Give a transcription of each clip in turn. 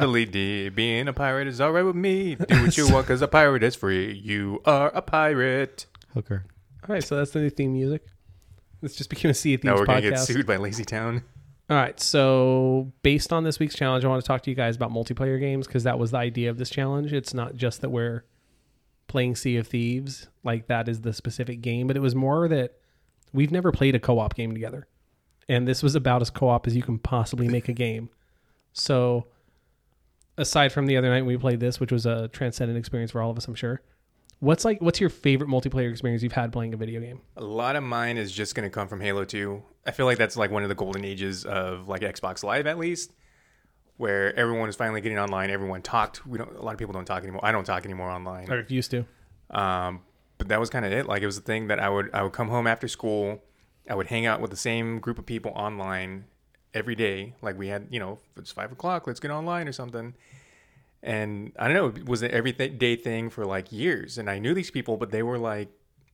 Fiddly dee. Being a pirate is all right with me. Do what you want because a pirate is free. You are a pirate. Hooker. All right, so that's the new theme music. This just became a Sea of Thieves Now we're going to get podcast. sued by LazyTown. All right, so based on this week's challenge, I want to talk to you guys about multiplayer games because that was the idea of this challenge. It's not just that we're playing Sea of Thieves, like that is the specific game, but it was more that we've never played a co-op game together. And this was about as co-op as you can possibly make a game. So aside from the other night when we played this, which was a transcendent experience for all of us, I'm sure. What's like what's your favorite multiplayer experience you've had playing a video game? A lot of mine is just going to come from Halo 2. I feel like that's like one of the golden ages of like Xbox Live at least, where everyone is finally getting online. Everyone talked. We don't. A lot of people don't talk anymore. I don't talk anymore online. I used to. Um, but that was kind of it. Like it was the thing that I would I would come home after school. I would hang out with the same group of people online every day. Like we had, you know, it's five o'clock. Let's get online or something. And I don't know, it was an everyday thing for like years. And I knew these people, but they were like,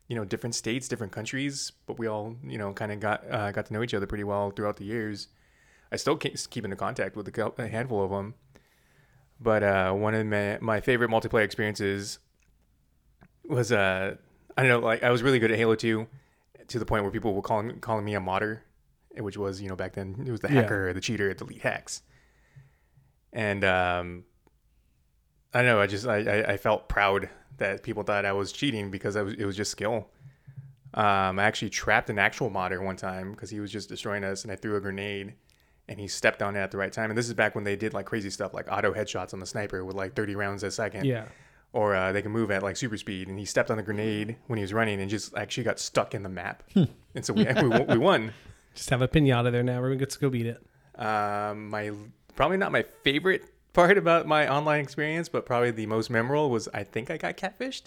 you know, different states, different countries. But we all, you know, kind of got uh, got to know each other pretty well throughout the years. I still keep in contact with a, handful of them. But uh, one of my, my favorite multiplayer experiences was uh I don't know like I was really good at Halo 2 to the point where people were calling calling me a modder, which was you know back then it was the Yeah. hacker, the cheater, the lead hacks, and um I know I just I, I, I felt proud that people thought I was cheating because I was it was just skill. Um, I actually trapped an actual modder one time because he was just destroying us, and I threw a grenade, and he stepped on it at the right time. And this is back when they did like crazy stuff, like auto headshots on the sniper with like 30 rounds a second Yeah. or uh, they can move at like super speed. And he stepped on the grenade when he was running and just actually got stuck in the map. and so we, we, won- we won. Just have a pinata there now. Gets to go beat it. Um, my probably not my favorite part about my online experience, but probably the most memorable was I think I got catfished.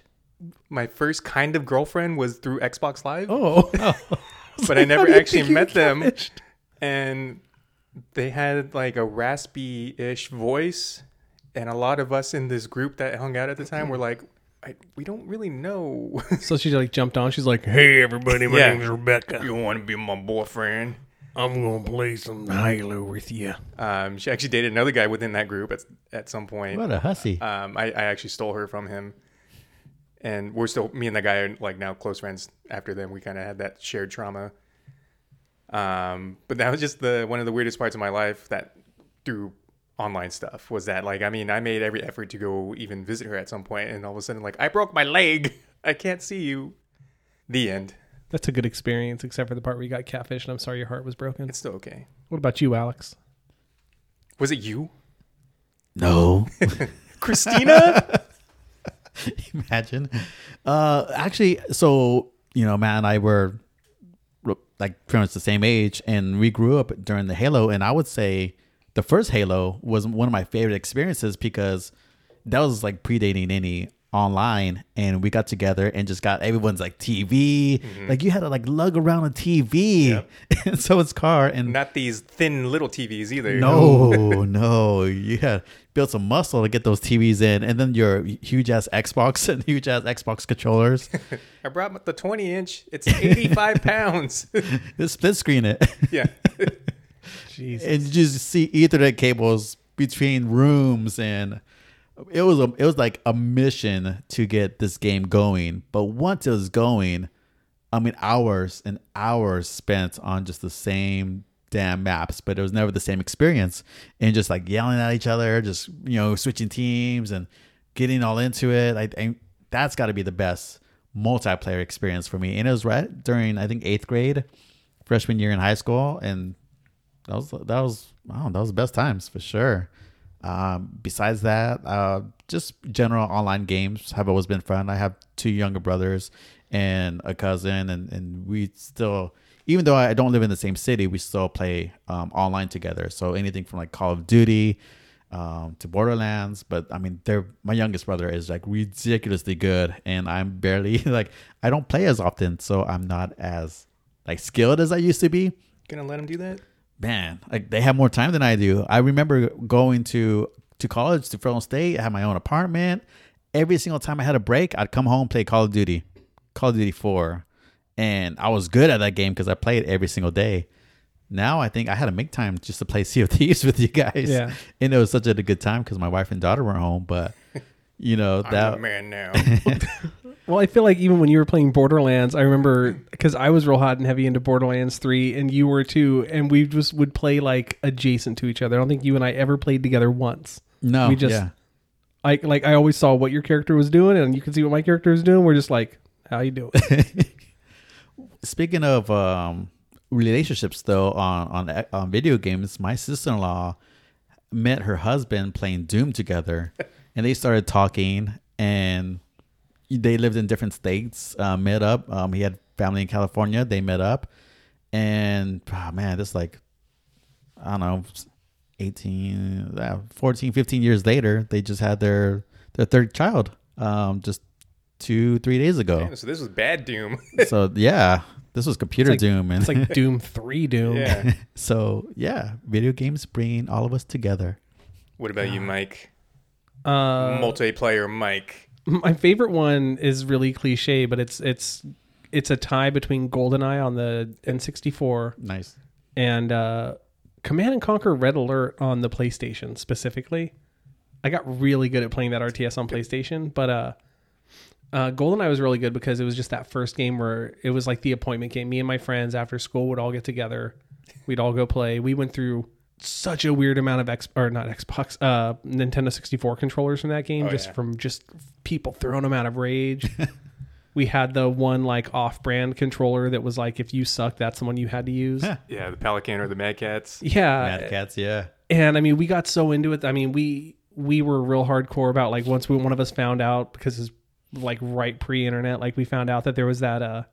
My first kind of girlfriend was through Xbox Live, Oh. but I never actually met them. And they had like a raspy-ish voice, and a lot of us in this group that hung out at the time were like, I, "We don't really know." So she like jumped on. She's like, "Hey, everybody, my Yeah. name's Rebecca. you want to be my boyfriend? I'm gonna play some Halo with you." Um, she actually dated another guy within that group at, at some point. What a hussy. Um, I, I actually stole her from him, and we're still me and that guy are like now close friends. After then, we kind of had that shared trauma. Um, but that was just the one of the weirdest parts of my life that through online stuff was that like I mean I made every effort to go even visit her at some point, and all of a sudden like I broke my leg, I can't see you. The end. That's a good experience, except for the part where you got catfish, and I'm sorry your heart was broken. It's still okay. What about you, Alex? Was it you, no. Christina? Imagine. Uh, actually, so you know, Matt and I were like pretty much the same age, and we grew up during the Halo. And I would say the first Halo was one of my favorite experiences because that was like predating any online and we got together and just got everyone's like TV mm-hmm. like you had to like lug around a TV Yep. and so it's car and Not these thin little TVs either. no, no. You had built some muscle to get those TVs in, and then your huge ass Xbox and huge ass Xbox controllers. I brought the 20 inch. It's 85 pounds. Just split screen it, yeah. Jesus. and you just see Ethernet cables between rooms, and it was a it was like a mission to get this game going. But once it was going, I mean, hours and hours spent on just the same damn maps, but it was never the same experience. And just like yelling at each other, just you know, switching teams and getting all into it. I think that's got to be the best multiplayer experience for me. And it was right during I think eighth grade, freshman year in high school, and that was that was wow, that was the best times for sure. Um, besides that, uh, just general online games have always been fun. I have two younger brothers and a cousin, and, and we still, even though I don't live in the same city, we still play um, online together. So anything from like Call of Duty um, to Borderlands. But I mean, they're my youngest brother is like ridiculously good, and I'm barely like I don't play as often, so I'm not as like skilled as I used to be Gonna let him do that? Man, like they have more time than I do. I remember going to to college to Fresno State. I had my own apartment. Every single time I had a break, I'd come home play Call of Duty, Call of Duty Four, and I was good at that game because I played every single day. now I think I had to make time just to play Sea of Thieves with you guys. Yeah. and it was such a good time because my wife and daughter were home. But you know I'm that the man now. Well, I feel like even when you were playing Borderlands, I remember because I was real hot and heavy into Borderlands 3, and you were too, and we just would play like adjacent to each other. I don't think you and I ever played together once. no, we just- yeah. I like I always saw what your character was doing, and you could see what my character was doing. We're just like, how you doing? Speaking of um, relationships, though, on on on video games, my sister in law met her husband playing Doom together, and they started talking, and they lived in different states. Uh, met up. Um, he had family in California. They met up, and oh, man, this like I don't know, 18, uh, 14, 15 years later, they just had their their third child. Um, just two, three days ago. Man, so this was bad Doom. so yeah, this was computer It's like- doom, and It's like Doom 3 Doom. yeah. so yeah, video games bringing all of us together. What about you, Mike? Uh, Multiplayer Mike. My favorite one is really cliche, but it's it's it's a tie between GoldenEye on the N64 Nice. and uh, Command and Conquer Red Alert on the PlayStation specifically. I got really good at playing that RTS on PlayStation, but uh, uh, GoldenEye was really good because it was just that first game where it was like the appointment game. Me and my friends after school would all get together, we'd all go play. We went through such a weird amount of X or not Xbox, uh, Nintendo 64 controllers from that game, Oh, just yeah. from just people throwing them out of rage. we had the one like off-brand controller that was like if you suck, that's the one you had to use. Yeah, the Pelican or the Mad Catz. Yeah, Mad Catz, yeah. and I mean, we got so into it. I mean, we we were real hardcore about like once we one of us found out because it's like right pre-internet, like we found out that there was that uh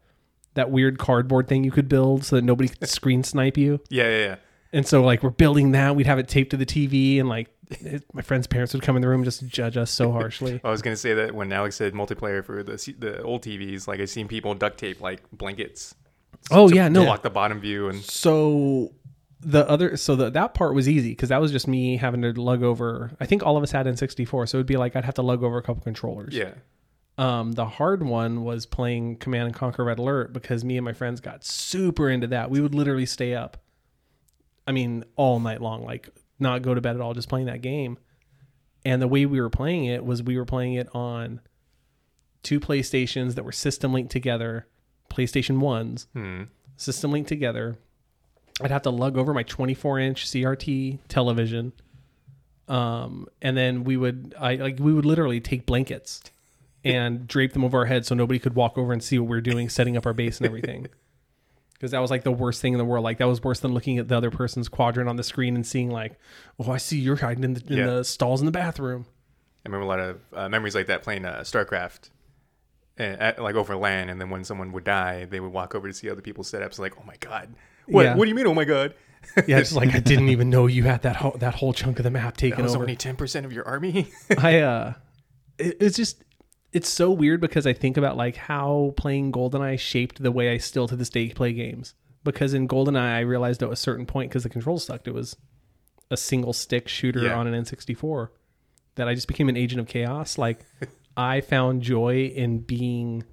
that weird cardboard thing you could build so that nobody could screen snipe you. Yeah, yeah, yeah. And so like we're building that, we'd have it taped to the TV, and like it, my friend's parents would come in the room and just judge us so harshly. I was gonna say that when Alex said multiplayer for the the old TVs, like I've seen people duct tape like blankets. Oh to yeah, no. block the bottom view and So the other so the, that part was easy because that was just me having to lug over. I think all of us had N64, so it'd be like I'd have to lug over a couple controllers. yeah. Um, the hard one was playing Command and Conquer Red Alert because me and my friends got super into that. We would literally stay up. I mean, all night long, like not go to bed at all, just playing that game. And the way we were playing it was we were playing it on two PlayStations that were system linked together, PlayStation ones, Hmm. system linked together. I'd have to lug over my 24 inch CRT television. Um, and then we would, I like, we would literally take blankets and drape them over our heads so nobody could walk over and see what we are doing, setting up our base and everything. Because that was like the worst thing in the world. Like that was worse than looking at the other person's quadrant on the screen and seeing like, oh, I see you're hiding in the, in Yeah. the stalls in the bathroom. I remember a lot of uh, memories like that playing uh, StarCraft, and, at, like over land, And then when someone would die, they would walk over to see other people's setups. Like, oh my god, what? Yeah. What do you mean? Oh my god, Yeah, it's like I didn't even know you had that whole that whole chunk of the map that taken was over. only ten percent of your army. I uh it, it's just it's so weird because I think about like how playing GoldenEye shaped the way I still to this day play games. Because in GoldenEye I realized at a certain point because the controls sucked, it was a single stick shooter Yeah. on an N64 that I just became an agent of chaos. Like I found joy in being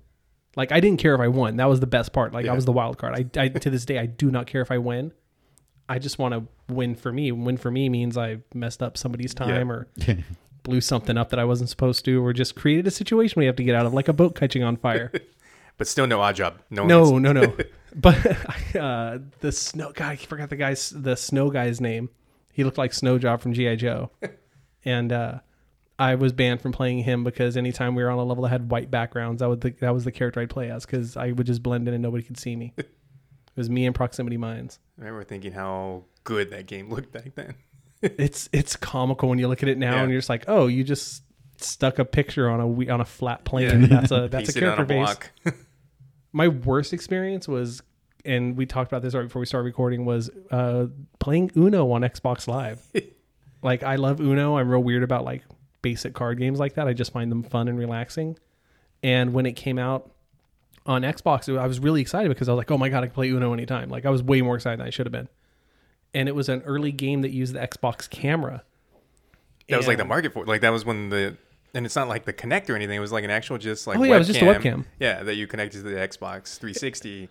like I didn't care if I won. That was the best part. Like Yeah. I was the wild card. I, I to this day I do not care if I win. I just want to win for me. Win for me means I messed up somebody's time or blew something up that I wasn't supposed to, or just created a situation we have to get out of, like a boat catching on fire. but still, no Oddjob. No, no, no, no. But uh, the snow guy, I forgot the guy's the snow guy's name. He looked like Snow Job from GI Joe, and uh, I was banned from playing him because anytime we were on a level that had white backgrounds, I would the, that was the character I'd play as because I would just blend in and nobody could see me. It was me and proximity mines. I remember thinking how good that game looked back then. It's it's comical when you look at it now Yeah. and you're just like, oh, you just stuck a picture on a on a flat plane. Yeah. That's a that's a character base. My worst experience was, and we talked about this right before we started recording, was uh, playing Uno on Xbox Live. like I love Uno. I'm real weird about like basic card games like that. I just find them fun and relaxing. And when it came out on Xbox, I was really excited because I was like, oh my god, I can play Uno anytime. Like I was way more excited than I should have been. And it was an early game that used the Xbox camera. That was like the market for. Like that was when the and it's not like the Kinect or anything. It was like an actual just like Oh, yeah, it was just a webcam. Yeah, that you connected to the Xbox 360,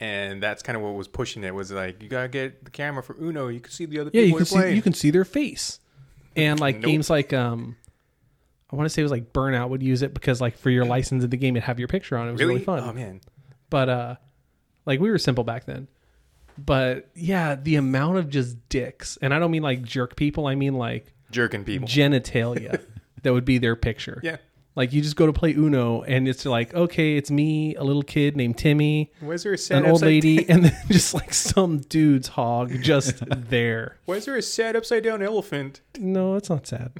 and that's kind of what was pushing it. Was like you gotta get the camera for Uno. You can see the other Yeah, you people can see playing. you can see their face, and like Nope. games like um, I want to say it was like Burnout would use it because like for your license in the game, it'd have your picture on. it. It was really, fun. Oh man, but uh like we were simple back then but yeah the amount of just dicks and i don't mean like jerk people i mean like jerking people. genitalia that would be their picture yeah. like you just go to play uno and it's like okay it's me a little kid named timmy is there a an old lady and then just like some dude's hog just there Why is there a sad upside down elephant? no it's not sad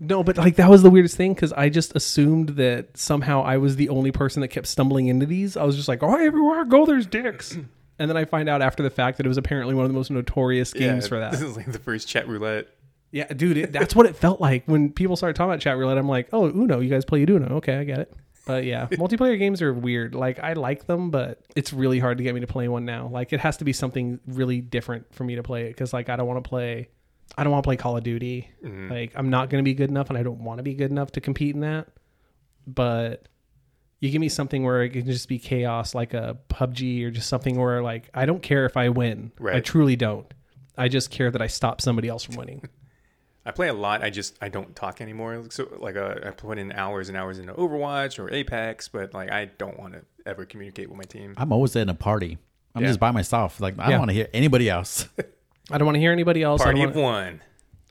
no but like that was the weirdest thing because i just assumed that somehow i was the only person that kept stumbling into these i was just like oh everywhere i go there's dicks and then i find out after the fact that it was apparently one of the most notorious games yeah, for that. This is like the first chat roulette. yeah dude it, that's what it felt like when people started talking about chat roulette. I'm like oh uno you guys play uno. Okay i get it. But yeah multiplayer games are weird. Like i like them but it's really hard to get me to play one now. Like it has to be something really different for me to play it because like i don't want to play i don't want to play call of duty. Mhm. like I'm not going to be good enough, and I don't want to be good enough to compete in that. But you give me something where it can just be chaos, like a PUBG, or just something where like I don't care if I win. I truly don't. I just care that I stop somebody else from winning. I play a lot. I just I don't talk anymore. So like uh, I put in hours and hours into Overwatch or Apex, but like I don't want to ever communicate with my team. I'm always in a party. I'm Yeah. just by myself. Like I Yeah. don't want to hear anybody else. I don't want to hear anybody else. Party don't of wanna, one.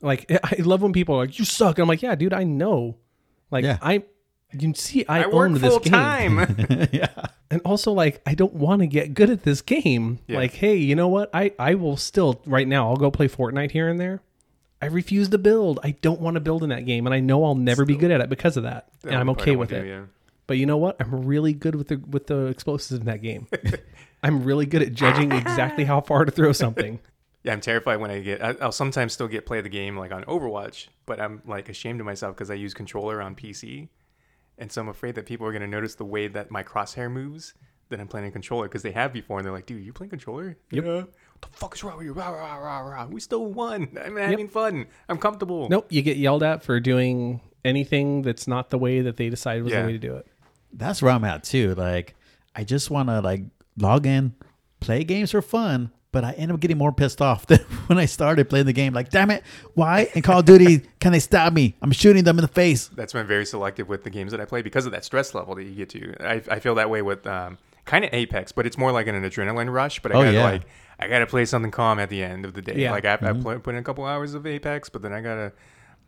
like I love when people are like, "You suck." And I'm like, "Yeah, dude, I know." Like Yeah. I, you can see I, I, own work this full game. time. yeah. and also like I don't want to get good at this game. Yeah. Like, hey, you know what? I I will still right now. I'll go play Fortnite here and there. I refuse to build. I don't want to build in that game, and I know I'll never be good at it because of that. and I'm That's what I okay with wanna it. do, yeah. But you know what? I'm really good with the with the explosives in that game. I'm really good at judging exactly how far to throw something. Yeah, I'm terrified when I get. I, I'll sometimes still get play the game like on Overwatch, but I'm like ashamed of myself because I use controller on PC, and so I'm afraid that people are gonna notice the way that my crosshair moves that I'm playing a controller because they have before, and they're like, "Dude, you playing controller? Yep. Yeah. What the fuck is wrong with you? Rah, rah, rah, rah. We still won. I'm having fun. I'm comfortable. Nope, you get yelled at for doing anything that's not the way that they decided was Yeah. the way to do it. That's where I'm at too. Like I just want to like log in, play games for fun, but I end up getting more pissed off than when I started playing the game. Like, damn it, why in Call of Duty can they stab me? I'm shooting them in the face. That's why I'm very selective with the games that I play because of that stress level that you get to. I, I feel that way with um, kind of Apex, but it's more like an adrenaline rush. But I Oh, gotta yeah. like I gotta play something calm at the end of the day. Yeah. Like I, I Mm-hmm. play, put in a couple hours of Apex, but then I gotta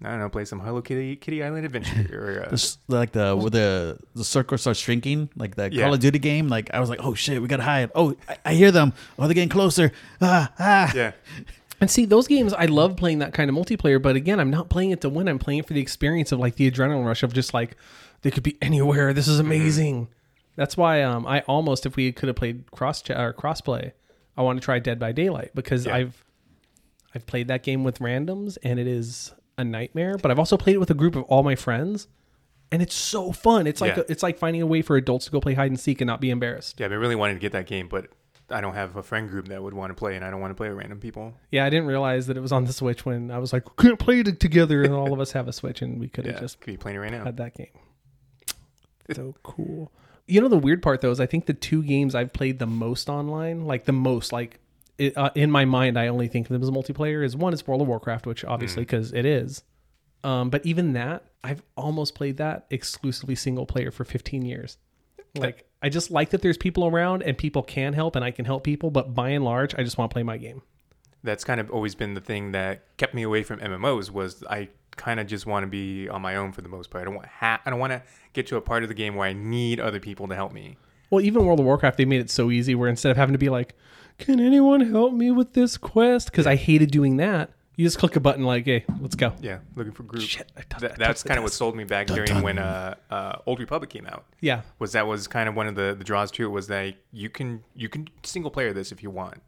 I don't know play some Hello Kitty Kitty Island Adventure. Or, uh, It's like the where the the circle starts shrinking, like the Yeah. Call of Duty game. Like I was like, oh shit, we gotta hide. Oh, I, I hear them. Oh, they're getting closer. Ah, ah. yeah, And see, those games, I love playing that kind of multiplayer. But again, I'm not playing it to win. I'm playing it for the experience of like the adrenaline rush of just like they could be anywhere. This is amazing. That's why um, I almost, if we could have played cross ch- or crossplay, I want to try Dead by Daylight because Yeah. I've I've played that game with randoms and it is a nightmare. But I've also played it with a group of all my friends, and it's so fun. It's like Yeah. it's like finding a way for adults to go play hide and seek and not be embarrassed. yeah. I've been really wanting to get that game, but I don't have a friend group that would want to play, and I don't want to play with random people. Yeah, I didn't realize that it was on the Switch when I was like, we can't play it together, and all of us have a Switch, and we could have Yeah, just could be playing it right now. had that game. So cool. You know the weird part though is I think the two games I've played the most online, like the most, like it, uh, in my mind, I only think of them as multiplayer. Is one is World of Warcraft, which obviously because it is. Um, but even that, I've almost played that exclusively single player for 15 years. Like I just like that there's people around and people can help and I can help people, but by and large, I just want to play my game. that's kind of always been the thing that kept me away from MMOs was I kind of just want to be on my own for the most part. I don't want ha- I don't want to get to a part of the game where I need other people to help me. Well, even World of Warcraft, they made it so easy where instead of having to be like, "Can anyone help me with this quest?" Because I hated doing that. You just click a button like, "Hey, let's go." Yeah, looking for groups. Shit, I touched- That- I that's touched the kind of what desk. sold me back during when uh, uh, Old Republic came out. Yeah, Was that was kind of one of the, the draws to it was that you can you can single player this if you want.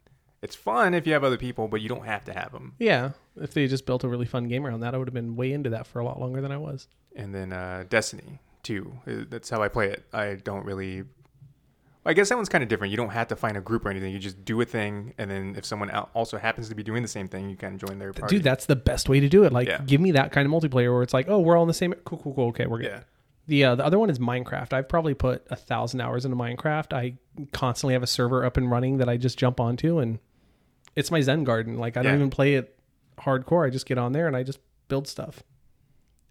It's fun if you have other people, but you don't have to have them. yeah. If they just built a really fun game around that, I would have been way into that for a lot longer than I was. And then uh, Destiny 2. Uh, That's how I play it. I don't really. I guess that one's kind of different. You don't have to find a group or anything. You just do a thing, and then if someone also happens to be doing the same thing, you kind of join their party. Dude, that's the best way to do it. Like, Yeah. give me that kind of multiplayer where it's like, "Oh, we're all in the same." Cool, cool, cool. Okay, we're good. yeah. The uh, the other one is Minecraft. I've probably put a thousand hours into Minecraft. I constantly have a server up and running that I just jump onto, and it's my Zen garden. Like I don't even play it hardcore. I just get on there and I just build stuff,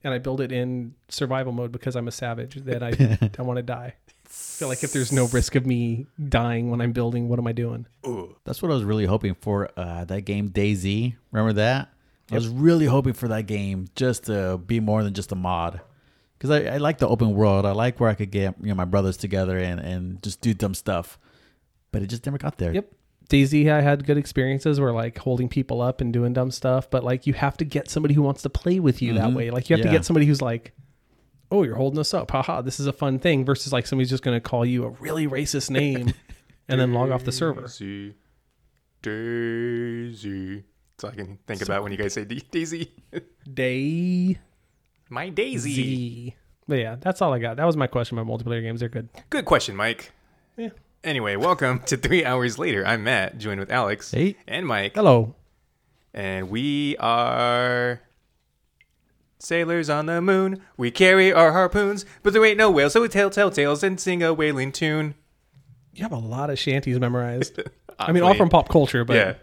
and I build it in survival mode because I'm a savage that I I want to die. I feel like if there's no risk of me dying when I'm building, what am I doing? Ooh. That's what I was really hoping for. Uh, that game DayZ. Remember that? I was really hoping for that game just to be more than just a mod. Because I, I like the open world. I like where I could get you know my brothers together and, and just do dumb stuff. But it just never got there. Yep. DayZ, I had good experiences where like holding people up and doing dumb stuff, but like you have to get somebody who wants to play with you that Mhm. way. Like you have to Yeah. get somebody who's like, oh, you're holding us up. Haha, this is a fun thing versus like somebody's just going to call you a really racist name and then log off the server. Daisy. Daisy. All I can think about when you guys say D- Daisy. Day My Daisy. Z. But yeah, that's all I got. That was my question about multiplayer games. They're good. Good question, Mike. Yeah. Anyway, welcome to Three Hours Later. I'm Matt, joined with Alex Hey. and Mike. Hello. And we are sailors on the moon. We carry our harpoons, but there ain't no whale, so we tell tell tales and sing a whaling tune. You have a lot of shanties memorized. I Uh, mean, all from pop culture, but yeah.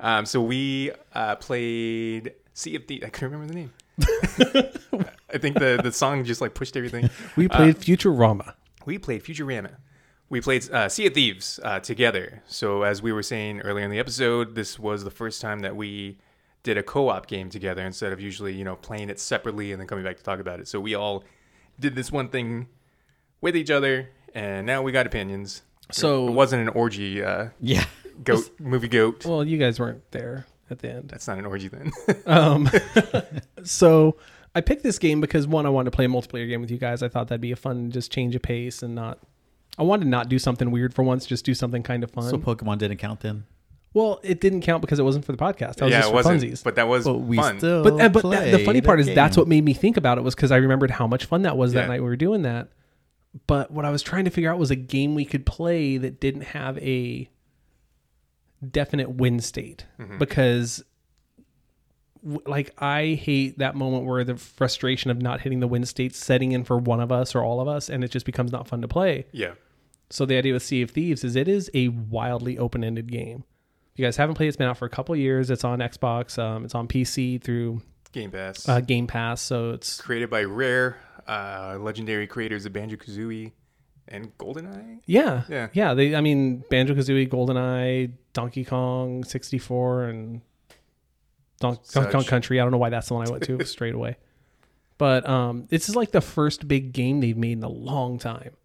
Um, so we uh, played Sea of Thieves. I couldn't remember the name. I think the, the song just like pushed everything. we played Futurama. We played Futurama. We played uh, Sea of Thieves uh, together. So as we were saying earlier in the episode, this was the first time that we did a co-op game together instead of usually you know playing it separately and then coming back to talk about it. So we all did this one thing with each other, and now we got opinions. So- it wasn't an orgy. Uh, Yeah. goat movie goat. Well, you guys weren't there at the end. That's not an orgy then. Um, so I picked this game because one, I wanted to play a multiplayer game with you guys. I thought that'd be a fun, just change of pace and not. I wanted to not do something weird for once, just do something kind of fun. So Pokemon didn't count then. Well, it didn't count because it wasn't for the podcast. That was yeah, just it for wasn't. funsies. But that was But we fun. still. But uh, but that, the funny part a is that's what made me think about it was because I remembered how much fun that was that night we were doing that. But what I was trying to figure out was a game we could play that didn't have a definite win state Mm-hmm. because like I hate that moment where the frustration of not hitting the win state setting in for one of us or all of us and it just becomes not fun to play. yeah. So the idea with Sea of Thieves is it is a wildly open-ended game. If you guys haven't played, it's been out for a couple years. It's on Xbox. Um, it's on PC through Game Pass. uh, Game Pass. So it's Created by Rare, uh, legendary creators of Banjo Kazooie and GoldenEye. yeah, Yeah. yeah. They, I mean, Banjo Kazooie, GoldenEye, Donkey Kong 64, and Don- Donkey Kong Country. I don't know why that's the one I went to straight away. But um, this is like the first big game they've made in a long time,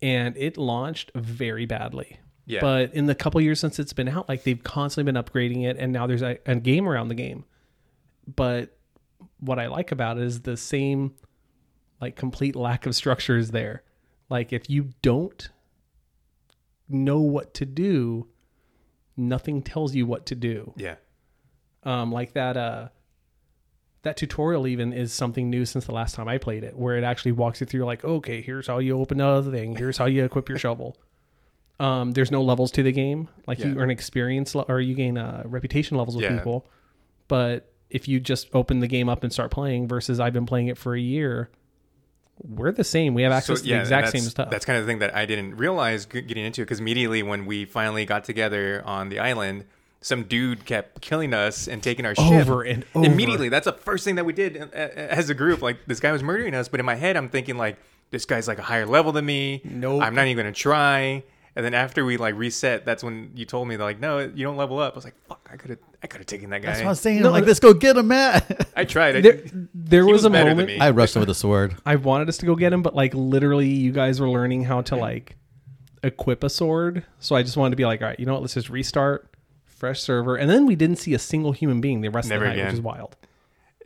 and it launched very badly. Yeah. But in the couple years since it's been out, like they've constantly been upgrading it, and now there's a, a game around the game. But what I like about it is the same, like complete lack of structure is there. Like if you don't know what to do, nothing tells you what to do. yeah. Um, like that uh that tutorial even is something new since the last time I played it, where it actually walks you through like, okay, here's how you open another thing, here's how you equip your shovel. Um, there's no levels to the game. Like you earn experience le- or you gain uh, reputation levels with Yeah. people. But if you just open the game up and start playing, versus I've been playing it for a year, we're the same. We have access to the exact same stuff. That's kind of the thing that I didn't realize getting into because immediately when we finally got together on the island, some dude kept killing us and taking our ship Over and over. Immediately, that's the first thing that we did uh, uh, as a group. Like this guy was murdering us, but in my head, I'm thinking like this guy's like a higher level than me. Nope. I'm not even gonna try. And then after we like reset, that's when you told me like, no, you don't level up. I was like, fuck, I could have, I could have taken that guy. That's what I was saying. No, I'm like, uh, let's go get him, Matt. I tried. I, there, there was, was a moment. I rushed him with a sword. I wanted us to go get him, but like literally, you guys were learning how to like equip a sword. So I just wanted to be like, all right, you know what? Let's just restart, fresh server, and then we didn't see a single human being the rest Never of the night, again. which is wild.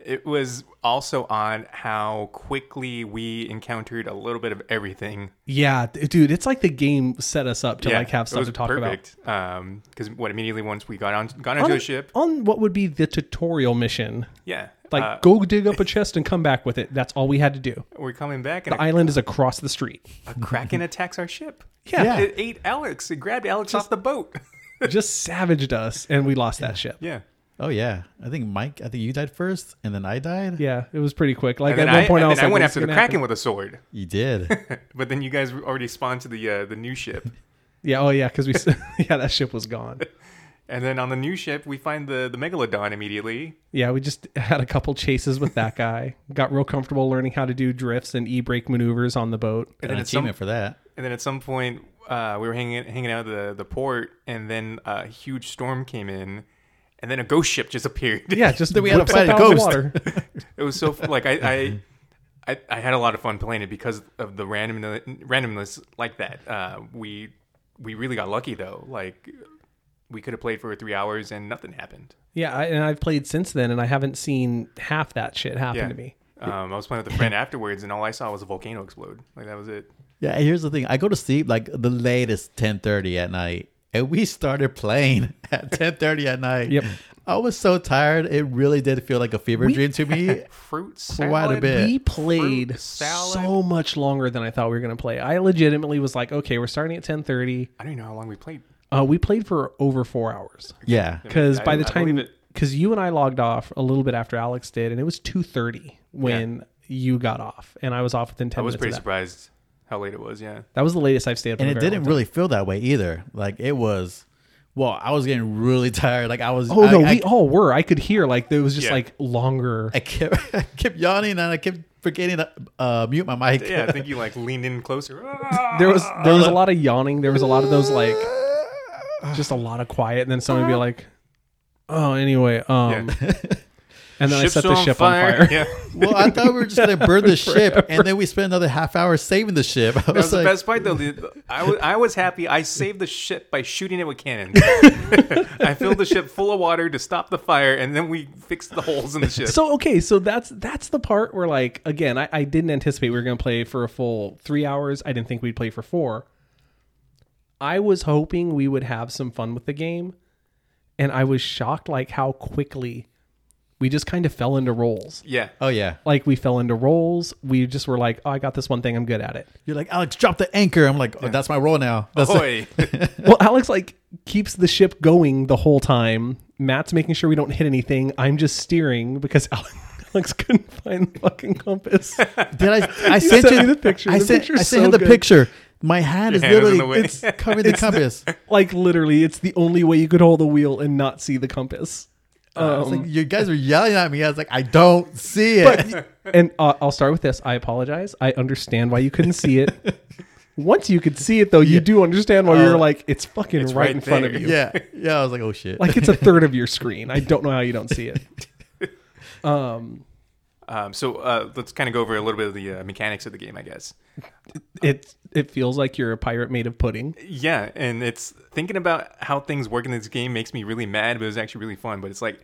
It was also on how quickly we encountered a little bit of everything. Yeah, dude, it's like the game set us up to Yeah, like have stuff to talk perfect. Um, because what immediately once we got on got onto on, a ship, on what would be the tutorial mission. yeah, Like, uh, go dig up a chest and come back with it. That's all we had to do. we're coming back, and The a, island is across the street. a kraken attacks our ship. Yeah, Yeah. It ate Alex. It grabbed Alex off the boat. just savaged us, and we lost that ship. yeah, Oh yeah, I think Mike. I think you died first, and then I died. Yeah, it was pretty quick. Like at one I, point, I, and was then I went after the Kraken happen?" with a sword. You did. But then you guys already spawned to the uh, the new ship. Yeah, oh yeah, because we yeah that ship was gone. And then on the new ship, we find the, the Megalodon immediately. Yeah, we just had a couple chases with that guy. Got real comfortable learning how to do drifts and e brake maneuvers on the boat. And Got an then, at some, achievement for that. and then at some point, uh, we were hanging hanging out at the, the port, and then a huge storm came in, and then a ghost ship just appeared. Yeah, just Then we had to whips fight a the ghost. water. it was so like I, I I I had a lot of fun playing it because of the random randomness like that. Uh, we we really got lucky though. Like we could have played for three hours and nothing happened. Yeah, I, and I've played since then, and I haven't seen half that shit happen Yeah. to me. Um, I was playing with a friend afterwards, and all I saw was a volcano explode. Like that was it. Yeah, here's the thing. I go to sleep like the latest ten thirty at night, and we started playing at ten thirty at night. Yep. I was so tired. It really did feel like a fever We- dream to me. Fruit salad. Quite a bit. We played so much longer than I thought we were going to play. I legitimately was like, okay, we're starting at ten thirty. I don't even know how long we played. Uh, we played for over four hours yeah, because by the time because you and I logged off a little bit after Alex did, and it was two thirty when you got off, and I was off within ten I was minutes. pretty of that. surprised how late it was. Yeah. that was the latest I've stayed up. and it didn't really feel that way either. Like it was. Well, I was getting really tired. Like I was. time. Oh no, I, we I, all were. I could hear like there was just Yeah. like longer. I kept, I kept yawning and I kept forgetting to uh, mute my mic. Yeah, I think you like leaned in closer. There was there was a lot of yawning. There was a lot of those like just a lot of quiet, and then somebody would be like, "Oh, anyway." Um, and then I set the ship on fire. Yeah. well, I thought we were just gonna burn the ship, and then we spent another half hour saving the ship. I That was was the best part, though. I was, I was happy. I saved the ship by shooting it with cannons. I filled the ship full of water to stop the fire, and then we fixed the holes in the ship. So okay, so that's that's the part where like again, I, I didn't anticipate we were gonna play for a full three hours. I didn't think we'd play for four. I was hoping we would have some fun with the game, and I was shocked like how quickly we just kind of fell into roles. yeah. oh yeah, Like we fell into roles. We just were like, oh, I got this one thing. I'm good at it. you're like Alex, drop the anchor. I'm like, oh, that's my role now. That's Ahoy. well, Alex like keeps the ship going the whole time. Matt's making sure we don't hit anything. I'm just steering because Alex couldn't find the fucking compass. Did I? I sent sent you the picture. I The sent. picture's I sent so him the good. picture. My hand is hand literally the it's covering the compass. like literally, it's the only way you could hold the wheel and not see the compass. I was Um, like, you guys were yelling at me. I was like, I don't see it. but and uh, I'll start with this. I apologize. I understand why you couldn't see it. Once you could see it, though, you do understand why Uh, you're like, it's fucking it's right, right in front of you. yeah, yeah. I was like, oh shit. Like it's a third of your screen. I don't know how you don't see it. Um, Um, so uh, let's kind of go over a little bit of the uh, mechanics of the game, I guess. it it feels like you're a pirate made of pudding. Yeah, and it's thinking about how things work in this game makes me really mad, but it was actually really fun. But it's like,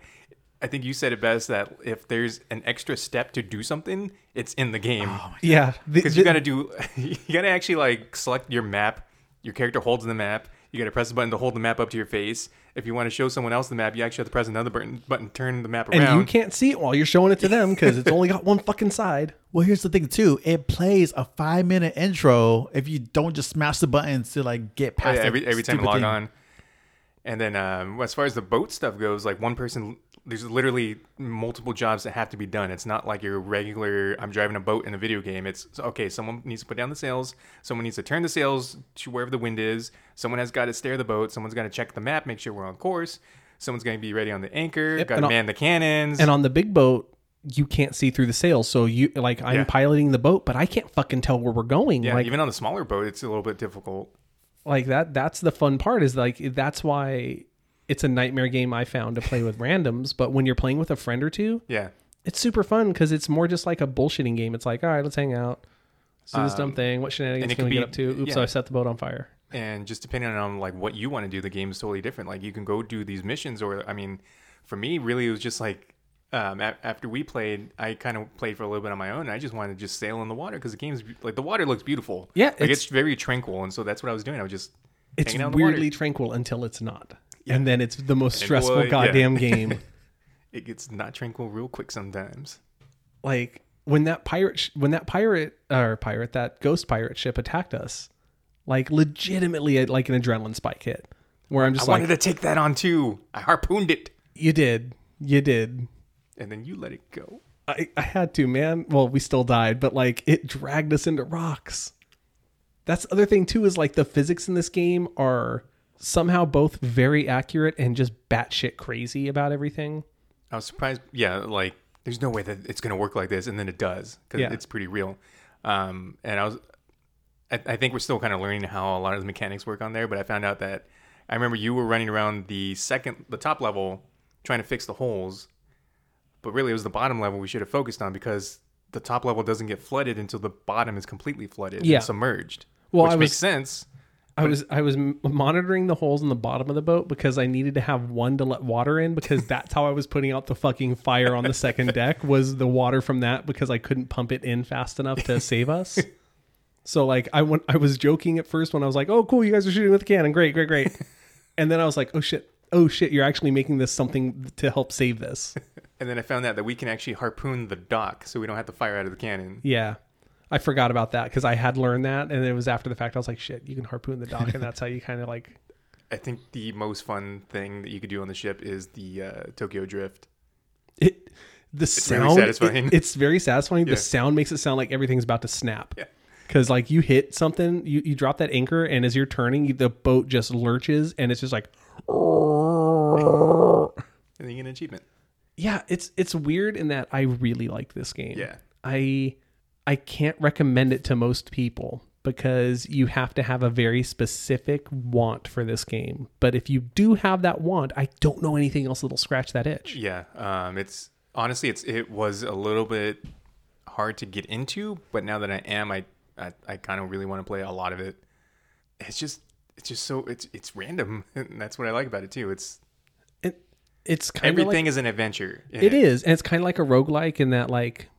I think you said it best that if there's an extra step to do something, it's in the game. Yeah, because you got to do you got to actually like select your map your character holds the map you got to press the button to hold the map up to your face if you want to show someone else the map you actually have to press another button button turn the map around. and you can't see it while you're showing it to them because it's only got one fucking side. Well, here's the thing too. It plays a five minute intro if you don't just smash the buttons to like get Oh, past yeah, every every time you log thing. on and then um, as far as the boat stuff goes like one person there's literally multiple jobs that have to be done. It's not like your regular i'm driving a boat in a video game. It's okay someone needs to put down the sails. Someone needs to turn the sails to wherever the wind is. Someone has got to steer the boat. Someone's got to check the map make sure we're on course. Someone's going to be ready on the anchor Yep, got to man the cannons. And on the big boat, you can't see through the sails. So you like I'm Yeah. piloting the boat, but I can't fucking tell where we're going. yeah like even on the smaller boat it's a little bit difficult. Like that that's the fun part is like that's why it's a nightmare game I found to play with randoms, but when you're playing with a friend or two, yeah it's super fun because it's more just like a bullshitting game. It's like, all right, let's hang out. Let's do this dumb Um, thing. What shenanigans can we be- get up to? Oops, yeah. I set the boat on fire. and just depending on like what you want to do the game is totally different like you can go do these missions or i mean for me really it was just like um, a- after we played i kind of played for a little bit on my own and i just wanted to just sail in the water because the game's be- like the water looks beautiful Yeah, like it's- it's, very tranquil and so that's what i was doing i was just It's hanging out in the water. weirdly tranquil until it's not. And then it's the most And stressful boy, yeah. goddamn game. it gets not tranquil real quick sometimes like when that pirate sh- when that pirate or pirate that ghost pirate ship attacked us like legitimately like an adrenaline spike hit where i'm i just like wanted to take that on too i harpooned it you did You did. and then you let it go. I, I had to, man. Well, we still died, but like it dragged us into rocks. That's the other thing too, is like the physics in this game are somehow both very accurate and just batshit crazy about everything. I was surprised. Yeah, like there's no way that it's gonna work like this, and then it does because Yeah. it's pretty real. Um, and I was, I, I think we're still kind of learning how a lot of the mechanics work on there. But I found out that I remember you were running around the second, the top level, trying to fix the holes, but really it was the bottom level we should have focused on because the top level doesn't get flooded until the bottom is completely flooded Yeah. and submerged. Well, which I makes was- sense. I was I was monitoring the holes in the bottom of the boat because I needed to have one to let water in because that's how I was putting out the fucking fire on the second deck was the water from that because I couldn't pump it in fast enough to save us. So like I went I was joking at first when I was like, "Oh, cool, you guys are shooting with a cannon. Great, great, great." and then I was like, "Oh shit. Oh shit, you're actually making this something to help save this." And then I found out that we can actually harpoon the dock, so we don't have to fire out of the cannon. Yeah. I forgot about that because I had learned that and it was after the fact I was like, "Shit, you can harpoon the dock." and that's how you kind of like I think the most fun thing that you could do on the ship is the uh, Tokyo Drift. it the really sound satisfying. it- it's very satisfying Yeah. the sound makes it sound like everything's about to snap Yeah. because like you hit something you, you drop that anchor and as you're turning you- the boat just lurches and it's just like And then you get an achievement. yeah it's it's weird in that i really like this game Yeah. i i can't recommend it to most people because you have to have a very specific want for this game but if you do have that want i don't know anything else that'll scratch that itch Yeah. Um, it's honestly, it's it was a little bit hard to get into, but now that I am, I I, I kind of really want to play a lot of it. It's just it's just so it's it's random, and that's what I like about it too. It's it, it's kind of like everything is an adventure. in It is, and it's kind of like a roguelike in that like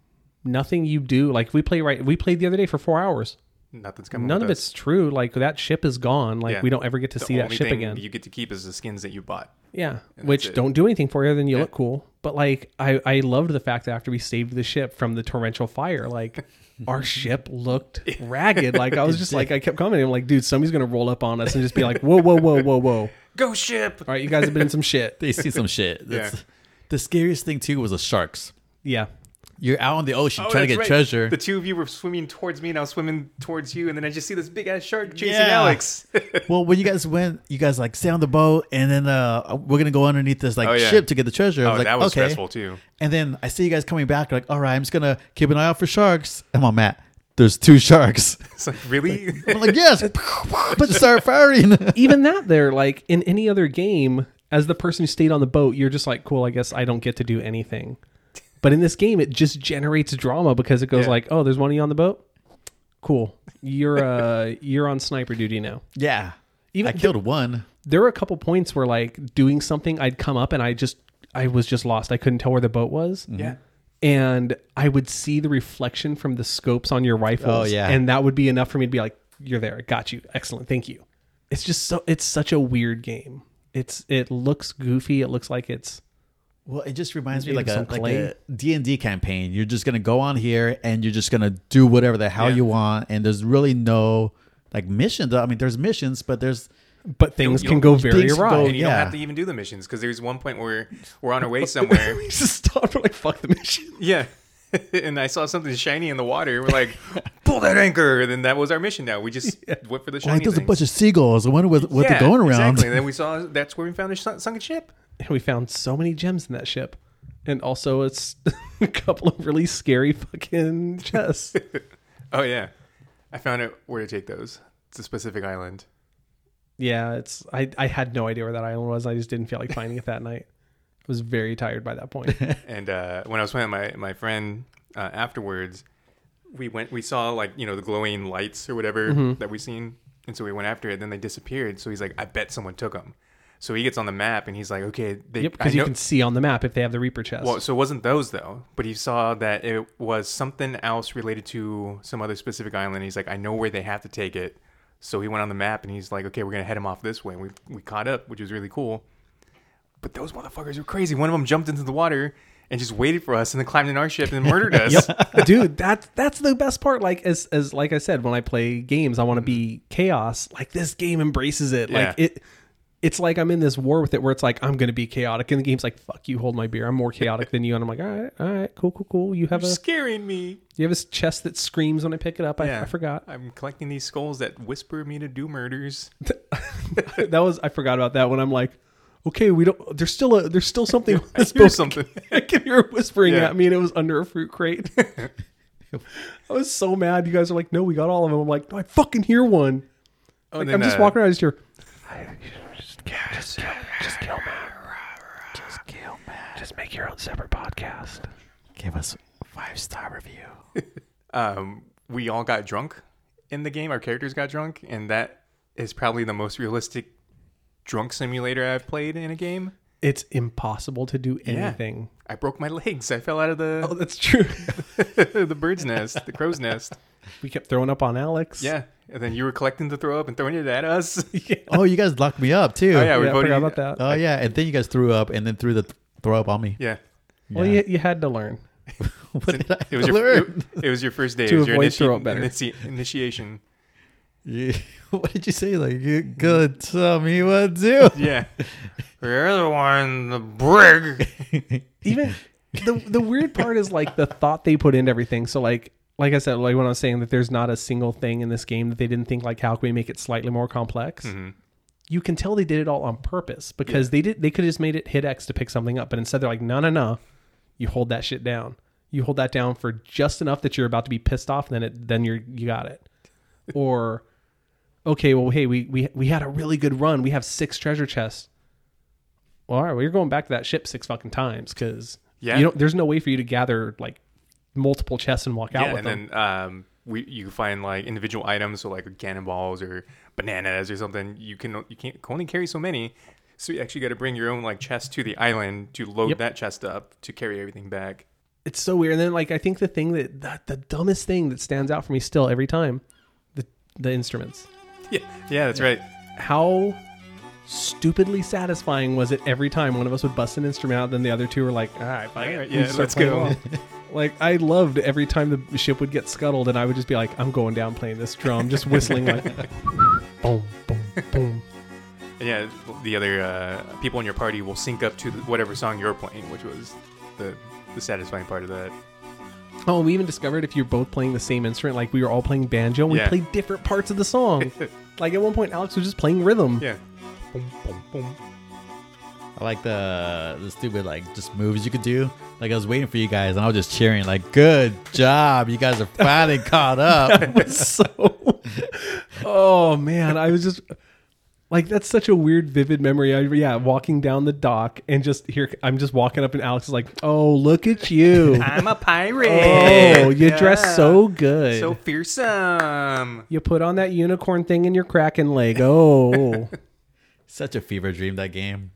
nothing you do like we play right we played the other day for four hours. Nothing's coming. None with of us. it's true. Like that ship is gone. Like Yeah. we don't ever get to The see that ship thing again. You get to keep is the skins that you bought. yeah, And which it. don't do anything for you. Then you Yeah. look cool. But like I I loved the fact that after we saved the ship from the torrential fire, like our ship looked ragged. Like I was just like I kept commenting, I'm like, dude, somebody's gonna roll up on us and just be like, whoa, whoa, whoa, whoa, whoa. Go ship. All right, you guys have been in some shit. They see some shit. That's, Yeah. The scariest thing too was the sharks. Yeah. You're out in the ocean Oh, trying to get right. treasure. The two of you were swimming towards me, and I was swimming towards you, and then I just see this big ass shark chasing Yeah. Alex. well, when you guys went, you guys like stay on the boat, and then uh, we're gonna go underneath this like Oh, yeah. ship to get the treasure. I oh, was like, that was okay. stressful too. And then I see you guys coming back. Like, all right, I'm just gonna keep an eye out for sharks. I'm on Matt. There's two sharks. It's like really. I'm like, yes, but start firing. even that there like in any other game as the person who stayed on the boat you're just like cool i guess i don't get to do anything but in this game it just generates drama because it goes Yeah. like oh there's one of you on the boat? Cool. You're uh you're on sniper duty now. Yeah, even I killed one. there were a couple points where like doing something i'd come up and i just i was just lost. I couldn't tell where the boat was. Yeah. and i would see the reflection from the scopes on your rifles. Oh, yeah. and that would be enough for me to be like you're there. I got you. Excellent. Thank you. It's just so it's such a weird game. It's it looks goofy. It looks like it's Well, it just reminds me like a some like clay. a D and D campaign. You're just gonna go on here and you're just gonna do whatever the hell Yeah. you want, and there's really no like missions. I mean, there's missions, but there's but things you can don't- go very wrong. can go- And you don't have to even do the missions because there's one point where we're on our way somewhere. we just stopped we're like fuck the mission yeah. and I saw something shiny in the water. We're like, pull that anchor. And then that was our mission now. We just went for the shiny like there's a bunch of seagulls. I wonder what, what Yeah, they're going around. Exactly. And then we saw that's where we found the sun- sunken ship. And we found so many gems in that ship and also it's a couple of really scary fucking chests Oh, yeah. I found out where to take those. It's a specific island. yeah it's i i had no idea where that island was i just didn't feel like finding it that night i was very tired by that point. And uh, when I was playing with my my friend uh, afterwards, we went. We saw like you know the glowing lights or whatever Mm-hmm. that we seen, and so we went after it. Then they disappeared. So he's like, I bet someone took them. So he gets on the map and he's like, okay, they, Yep, because you know- can see on the map if they have the Reaper chest. Well, so it wasn't those though, but he saw that it was something else related to some other specific island. He's like, I know where they have to take it. So he went on the map and he's like, okay, we're gonna head him off this way. And we we caught up, which was really cool. But those motherfuckers were crazy. One of them jumped into the water and just waited for us and then climbed in our ship and murdered us. dude that that's the best part like as as like i said when i play games i want to be mm-hmm. chaos like this game embraces it like it it's like I'm in this war with it where it's like I'm gonna be chaotic, and the game's like fuck you, hold my beer. I'm more chaotic than you, and I'm like all right, all right, cool, cool, cool. You have You're a scaring me. you have a chest that screams when I pick it up. I, Yeah. I forgot I'm collecting these skulls that whisper me to do murders. that was I forgot about that when I'm like. Okay, we don't. There's still a. There's still something. I hear something. I can hear whispering Yeah. at me, and it was under a fruit crate. I was so mad. You guys are like, "No, we got all of them." I'm like, "No, I fucking hear one." Oh, Like, and I'm just uh, walking around. I just hear. Just kill, just kill, just kill Matt. Just kill Matt. Just make your own separate podcast. Give us a five star review. um, we all got drunk in the game. Our characters got drunk, and that is probably the most realistic drunk simulator I've played in a game. It's impossible to do Yeah. anything. I broke my legs. I fell out of the Oh, that's true. the bird's nest, the crow's nest. We kept throwing up on Alex. Yeah, and then you were collecting the throw up and throwing it at us. yeah. Oh, you guys locked me up too. Oh yeah, we Yeah, voted. forgot about that. Oh yeah, and then you guys threw up and then threw the th- throw up on me. Yeah, Well, you, you had to learn. what did I it was your learn? it, it was your first day. To it was your avoid initi- throw up better. initi- initiation. You- what did you say? Like you gonna tell me what to do? Yeah, you're the one, the brig. Even the the weird part is like the thought they put into everything. So like like I said, like when I was saying that there's not a single thing in this game that they didn't think like how can we make it slightly more complex. Mm-hmm. You can tell they did it all on purpose because they did they could have just made it hit X to pick something up, but instead they're like, no, no, no, you hold that shit down. You hold that down for just enough that you're about to be pissed off, and then it then you're you got it. Or okay, well, hey, we we we had a really good run. We have six treasure chests. Well, all right, well, you're going back to that ship six fucking times because Yeah. you don't. There's no way for you to gather like multiple chests and walk out yeah, with and them. then um, we you find like individual items, so like cannonballs or bananas or something. You can you can't can only carry so many, so you actually got to bring your own like chest to the island to load Yep. that chest up to carry everything back. it's so weird. And then like I think the thing that the, the dumbest thing that stands out for me still every time, the the instruments. Yeah, yeah, that's right. How stupidly satisfying was it every time one of us would bust an instrument out, then the other two were like, all right. All right, yeah, let's go. along. like I loved every time the ship would get scuttled, and I would just be like, I'm going down playing this drum, just whistling like, boom, boom, boom. And yeah, the other uh, people in your party will sync up to the, whatever song you're playing, which was the the satisfying part of that. Oh, we even discovered if you're both playing the same instrument, like we were all playing banjo, we Yeah. played different parts of the song. like at one point, Alex was just playing rhythm. Yeah. Boom, boom, boom. I like the the stupid like just moves you could do. Like I was waiting for you guys and I was just cheering like, "Good job, you guys are finally caught up." so. oh man, I was just like that's such a weird, vivid memory. I, yeah, walking down the dock and just here, I'm just walking up and Alex is like, "Oh, look at you! I'm a pirate. oh, you dress so good. so fearsome. you put on that unicorn thing in your kraken leg. Oh, Such a fever dream that game.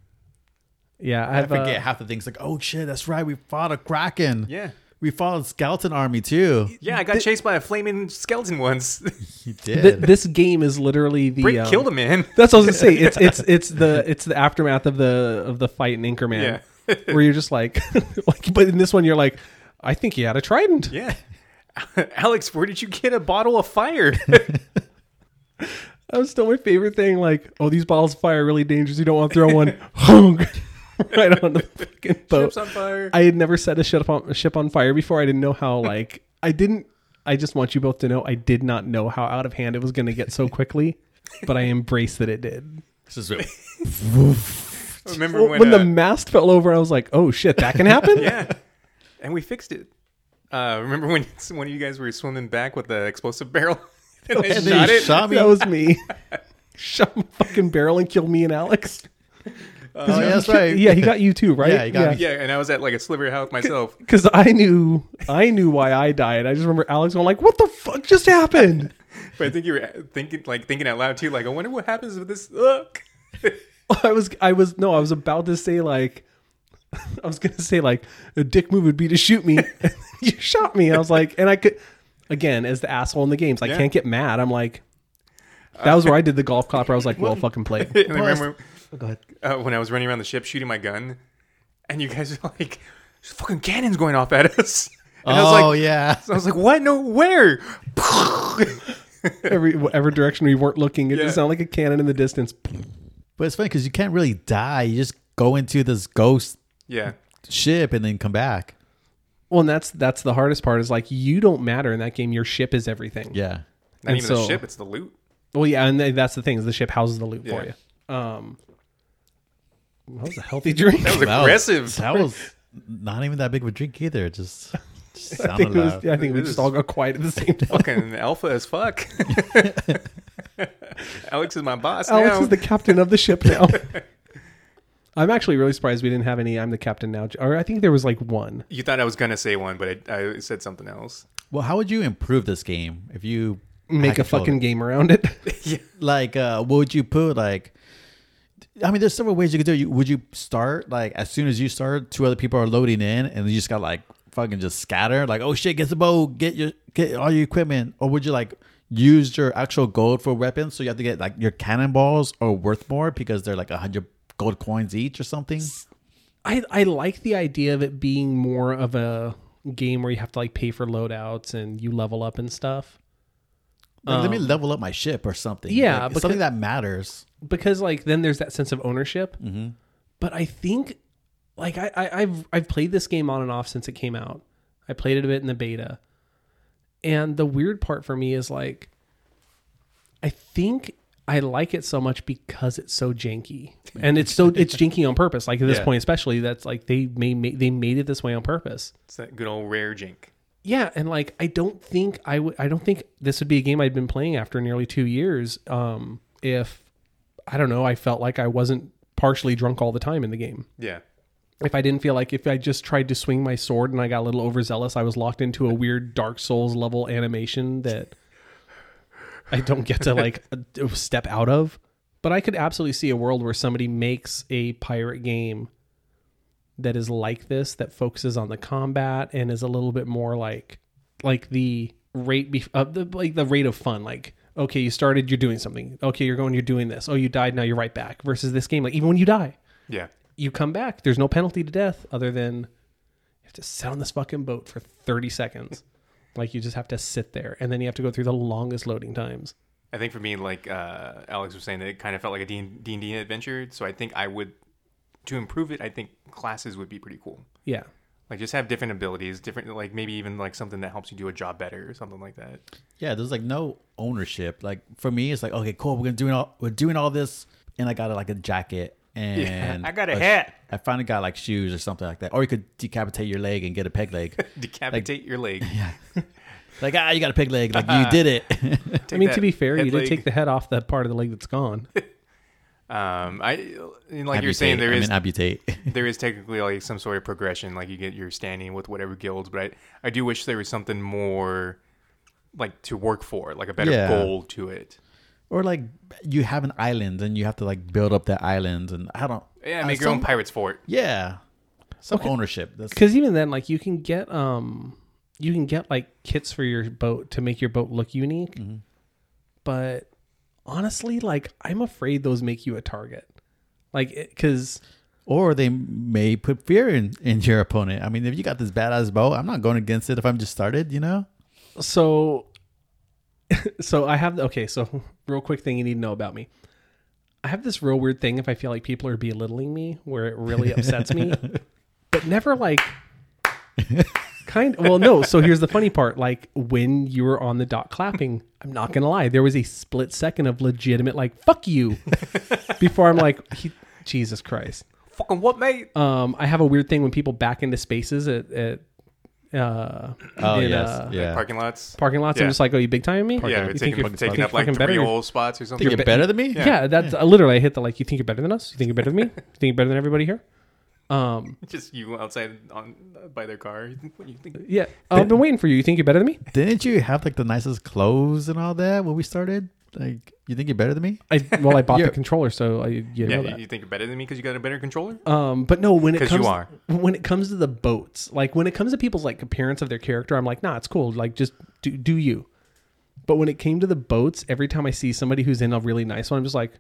Yeah. I I've, forget uh, half the things. Like, oh shit, that's right. We fought a kraken. Yeah. We fought a skeleton army too. Yeah, I got chased by a flaming skeleton once. You did. th- this game is literally the. Brick um, killed a man. That's what I was gonna say. It's it's it's the it's the aftermath of the of the fight in Anchorman, Yeah. where you're just like, like, but in this one you're like, I think he had a trident. Yeah. Alex, where did you get a bottle of fire? That was still my favorite thing. Like, oh, these bottles of fire are really dangerous. You don't want to throw one right on the fucking boat. Ship's on fire. I had never set a ship on a ship on fire before. I didn't know how. Like, I didn't. I just want you both to know I did not know how out of hand it was going to get so quickly, but I embraced that it did. This is really- Remember when, when, uh, the mast fell over, I was like, "Oh shit, that can happen." yeah, and we fixed it. Uh, remember when one of you guys were swimming back with the explosive barrel and they And shot you it? shot me. That was me. Shot my fucking barrel and killed me and Alex. Oh, yeah, that's right. Yeah, he got you too, right? Yeah, he got me. yeah, and I was at like a sliver of health myself. Because I knew, I knew why I died. I just remember Alex going like, "What the fuck just happened?" But I think you were uh, thinking, like thinking out loud too. Like, I wonder what happens with this. Look. I was, I was no, I was about to say like, I was gonna say like, a dick move would be to shoot me. and you shot me. I was like, and I could, again, as the asshole in the games, I Yeah. can't get mad. I'm like, that was where I did the golf clap. Where I was like, well, fucking play. it. And I remember Go ahead. uh, when I was running around the ship shooting my gun, and you guys were like, "There's fucking cannons going off at us." And I was oh like, yeah. I was like, "What? No, where?" Every whatever direction we weren't looking, it Yeah. just sounded like a cannon in the distance. But it's funny because you can't really die. You just go into this ghost Yeah. ship and then come back. Well, and that's that's the hardest part is like you don't matter in that game. Your ship is everything. Yeah. Not And even the ship, it's the loot. Well, yeah, and that's the thing is the ship houses the loot for you. Um, that was a healthy drink. That was That was- aggressive. That was not even that big of a drink either. It Just, just I sounded think, it was. I think we just all got quiet at the same time. Fucking alpha as fuck. Alex is my boss Alex now. is the captain of the ship now. I'm actually really surprised we didn't have any. I'm the captain now. Or I think there was like one. you thought I was gonna say one, but I, I said something else. Well, how would you improve this game if you Make a fucking it? game around it. like? Uh, what would you put? Like, I mean, there's several ways you could do it. You, would you start like as soon as you start, two other people are loading in, and you just got like fucking just scatter? Like, oh shit, get the bow, get your get all your equipment, or would you like use your actual gold for weapons? So you have to get like your cannonballs are worth more because they're like a hundred gold coins each or something. I I like the idea of it being more of a game where you have to like pay for loadouts and you level up and stuff. Like, let me level up my ship or something. Um, yeah, Like, because- something that matters. because like then there's that sense of ownership. Mm-hmm. But I think like I, I I've I've played this game on and off since it came out. I played it a bit in the beta, and the weird part for me is like I think I like it so much because it's so janky, and it's so it's janky on purpose. Like at this Yeah. point, especially that's like they made they made it this way on purpose. It's that good old rare jink. Yeah, and like I don't think I would I don't think this would be a game I'd been playing after nearly 2 years um if I don't know, I felt like I wasn't partially drunk all the time in the game. Yeah. If I didn't feel like if I just tried to swing my sword and I got a little overzealous, I was locked into a weird Dark Souls level animation that I don't get to like uh, step out of. But I could absolutely see a world where somebody makes a pirate game that is like this that focuses on the combat and is a little bit more like like the rate be, uh, the, like the rate of fun like okay you started you're doing something. Okay you're going you're doing this. Oh you died now you're right back. Versus this game like even when you die Yeah. you come back. There's no penalty to death other than you have to sit on this fucking boat for 30 seconds. Like you just have to sit there. And then you have to go through the longest loading times. I think for me, like uh, Alex was saying, that it kind of felt like a D and D adventure. So I think I would, to improve it, I think classes would be pretty cool. yeah Like just have different abilities, different like maybe even like something that helps you do a job better or something like that. Yeah, there's like no ownership. Like for me, it's like okay, cool. We're gonna doing all we're doing all this, and I got like a jacket and I got a sh- hat. I finally got like shoes or something like that. Or you could decapitate your leg and get a peg leg. Decapitate your leg. Yeah. Like ah, you got a peg leg. Like you did it. i mean to be fair you head did leg. take the head off that part of the leg that's gone Um, I and like you're saying, Amputate. there I is mean, amputate. there is technically like some sort of progression, like you get your standing with whatever guilds, but I, I do wish there was something more like to work for, like a better Yeah. goal to it. or like you have an island and you have to like build up that island, and I don't. Yeah, uh, make your own some- pirates fort. Yeah, some ownership. That's because even then like you can get um you can get like kits for your boat to make your boat look unique but honestly like i'm afraid those make you a target like because or they may put fear in in your opponent. I mean, if you got this badass bow, I'm not going against it if I'm just started. You know. so so i have okay so real quick thing you need to know about me i have this real weird thing if i feel like people are belittling me where it really upsets me but never like kind of, well no so here's the funny part like when you were on the dot clapping i'm not gonna lie there was a split second of legitimate like fuck you before i'm like he, jesus christ Fucking what, mate? um i have a weird thing when people back into spaces at, at uh Oh in, yes, uh, yeah. Parking lots. parking lots i'm just like oh you big time me yeah, you it's think taking, you're taking up like fucking three better? whole spots or something. Think you're better than me? yeah, that's uh, literally I hit the like. You think you're better than us? You think you're better than me? You think you're better than everybody here? Um, Just you outside on by their car. What you think? yeah, I've been waiting for you. You think you're better than me? Didn't you have like the nicest clothes and all that when we started? Like, you think you're better than me? I well, I bought the controller, so I you Yeah, know you, that. you think you're better than me because you got a better controller? Um, but no, when it 'Cause you are. when it comes to the boats, like when it comes to people's like appearance of their character, I'm like, nah, it's cool. Like just do do you. But when it came to the boats, every time I see somebody who's in a really nice one, I'm just like,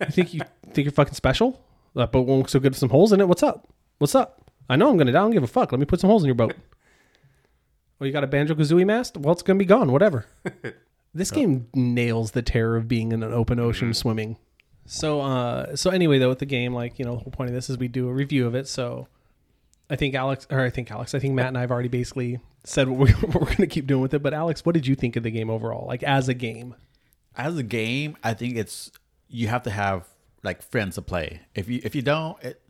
you think you think you're fucking special? That boat won't look so good with some holes in it. What's up? What's up? I know I'm gonna die. I don't give a fuck. Let me put some holes in your boat. Oh, you got a Banjo-Kazooie mast? Well, it's gonna be gone. Whatever. This game nails the terror of being in an open ocean swimming So uh so anyway though with the game like you know the whole point of this is we do a review of it so I think Alex or I think Alex I think Matt and I have already basically said what, we, what we're going to keep doing with it but Alex what did you think of the game overall like as a game as a game, I think it's you have to have like friends to play. If you if you don't, it,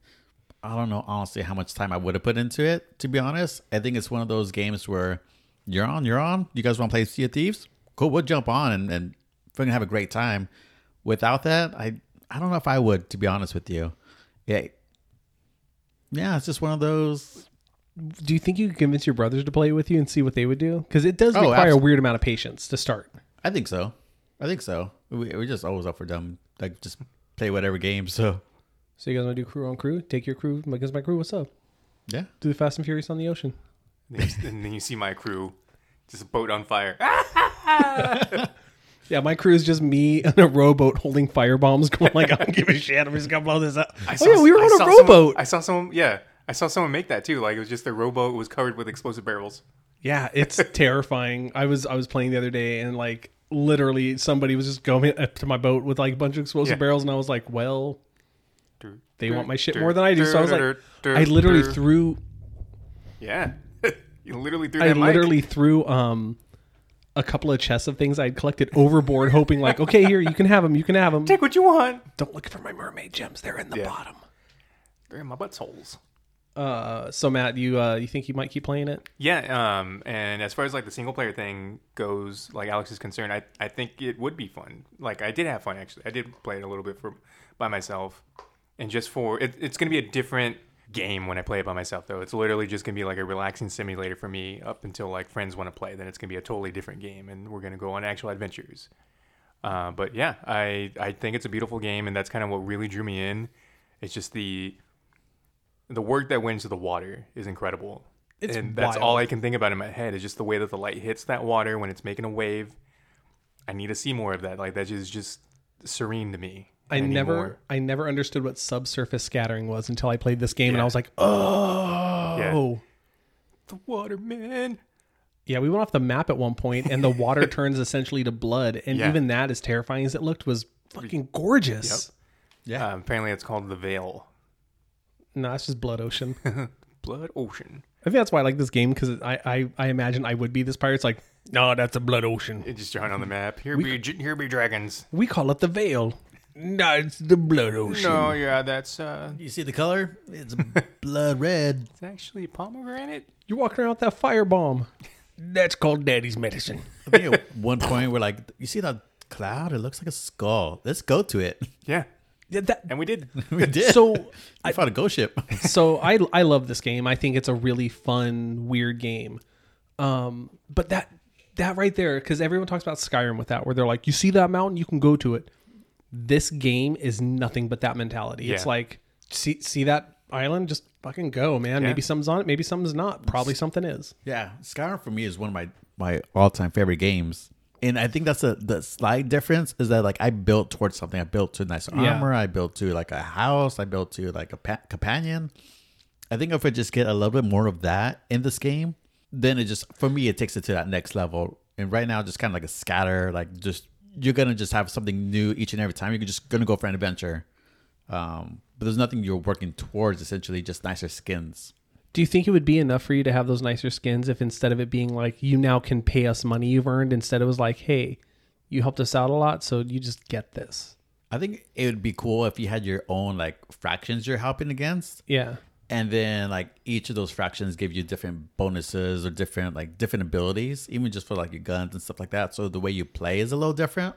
I don't know honestly how much time I would have put into it. To be honest, I think it's one of those games where you're on, you're on. You guys want to play Sea of Thieves? Cool, we'll jump on and and freaking have a great time. Without that, I I don't know if I would. To be honest with you, yeah, yeah, it's just one of those. do you think you could convince your brothers to play with you and see what they would do because it does Oh, require a weird amount of patience to start I think so. I think so. We, we're just always up for them. Like just play whatever game. So so you guys want to do crew on crew take your crew against my crew what's up yeah. do the Fast and Furious on the ocean And then, you, and then you see my crew, just a boat on fire. Yeah, my crew is just me on a rowboat holding fire bombs, going like, "I don't give a shit. I'm just gonna blow this up." I oh yeah, we were I on saw a someone- rowboat. I saw someone. Yeah, I saw someone make that too. Like it was just the rowboat was covered with explosive barrels. yeah, it's terrifying. I was I was playing the other day, and like literally somebody was just going up to my boat with like a bunch of explosive Yeah. barrels, and I was like, "Well, they want my shit more than I do." So I was like, I literally threw, Yeah, you literally threw I that mic. literally threw um a couple of chests of things I had collected overboard, hoping like, okay, here you can have them, you can have them. take what you want. Don't look for my mermaid gems; they're in the Yeah. bottom. They're in my buttholes. Uh, so Matt, you uh, you think you might keep playing it? Yeah, um, and as far as like the single player thing goes, like Alex is concerned, I, I think it would be fun. Like I did have fun actually. I did play it a little bit for by myself, and just for it, it's gonna be a different game when I play it by myself though. It's literally just gonna be like a relaxing simulator for me up until like friends want to play. Then it's gonna be a totally different game, and we're gonna go on actual adventures. Uh, but yeah, I I think it's a beautiful game, and that's kind of what really drew me in. It's just the the work that went into the water is incredible. It's and that's wild. all I can think about in my head is just the way that the light hits that water when it's making a wave. I need to see more of that. Like that is just serene to me. I never more. I never understood what subsurface scattering was until I played this game and I was like, "Oh." the water man. Yeah, we went off the map at one point and the water turns essentially to blood and Yeah. even that as terrifying as it looked was fucking gorgeous. Yeah. Um, apparently, it's called the Veil. No, it's just blood ocean. Blood Ocean. I think that's why I like this game cuz I, I I imagine I would be this pirate. It's like, "No, that's a blood ocean." It's just drawn on the map. Here be here be dragons. We call it the veil. No, it's the blood ocean. No, yeah, that's uh, You see the color? It's blood red. it's actually pomegranate. You're walking around with that fire bomb. That's called daddy's medicine. I think at one point we're like, you see that cloud? It looks like a skull. Let's go to it. Yeah, Yeah, that, and we did. we did. so I found a ghost ship. so I I love this game. I think it's a really fun, weird game. Um, but that that right there, because everyone talks about Skyrim with that, where they're like, you see that mountain, you can go to it. This game is nothing but that mentality. It's like see see that island, just fucking go, man. Yeah. Maybe something's on it, maybe something's not. Probably something is. yeah, Skyrim for me is one of my my all time favorite games. And I think that's a the slight difference is that like I built towards something. I built to nice Yeah. armor. I built to like a house. I built to like a pa- companion. I think if I just get a little bit more of that in this game, then it just for me it takes it to that next level. And right now, just kind of like a scatter, like just you're gonna just have something new each and every time. You're just gonna go for an adventure, um, but there's nothing you're working towards. Essentially, just nicer skins. Do you think it would be enough for you to have those nicer skins if instead of it being like you now can pay us money you've earned, instead it was like, hey, you helped us out a lot, so you just get this. I think it would be cool if you had your own like fractions you're helping against, Yeah. and then like each of those fractions give you different bonuses or different like different abilities, even just for like your guns and stuff like that. So the way you play is a little different.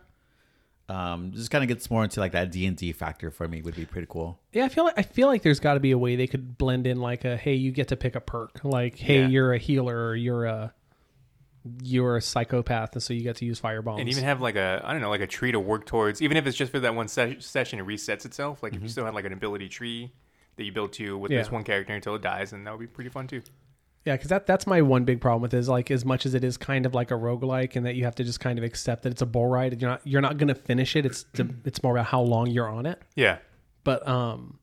Um, just kind of gets more into like that D and D factor for me would be pretty cool. Yeah, I feel like I feel like there's got to be a way they could blend in like a hey, you get to pick a perk, like hey, Yeah. you're a healer, or you're a you're a psychopath, and so you get to use fire bombs. and even have like a I don't know like a tree to work towards, even if it's just for that one se- session, it resets itself. Like if you still had like an ability tree that you build to with this one character until it dies, and that would be pretty fun too. Yeah, because that that's my one big problem with it is like as much as it is kind of like a roguelike and that you have to just kind of accept that it's a bull ride, and you're not you're not gonna finish it. It's it's more about how long you're on it. Yeah, But um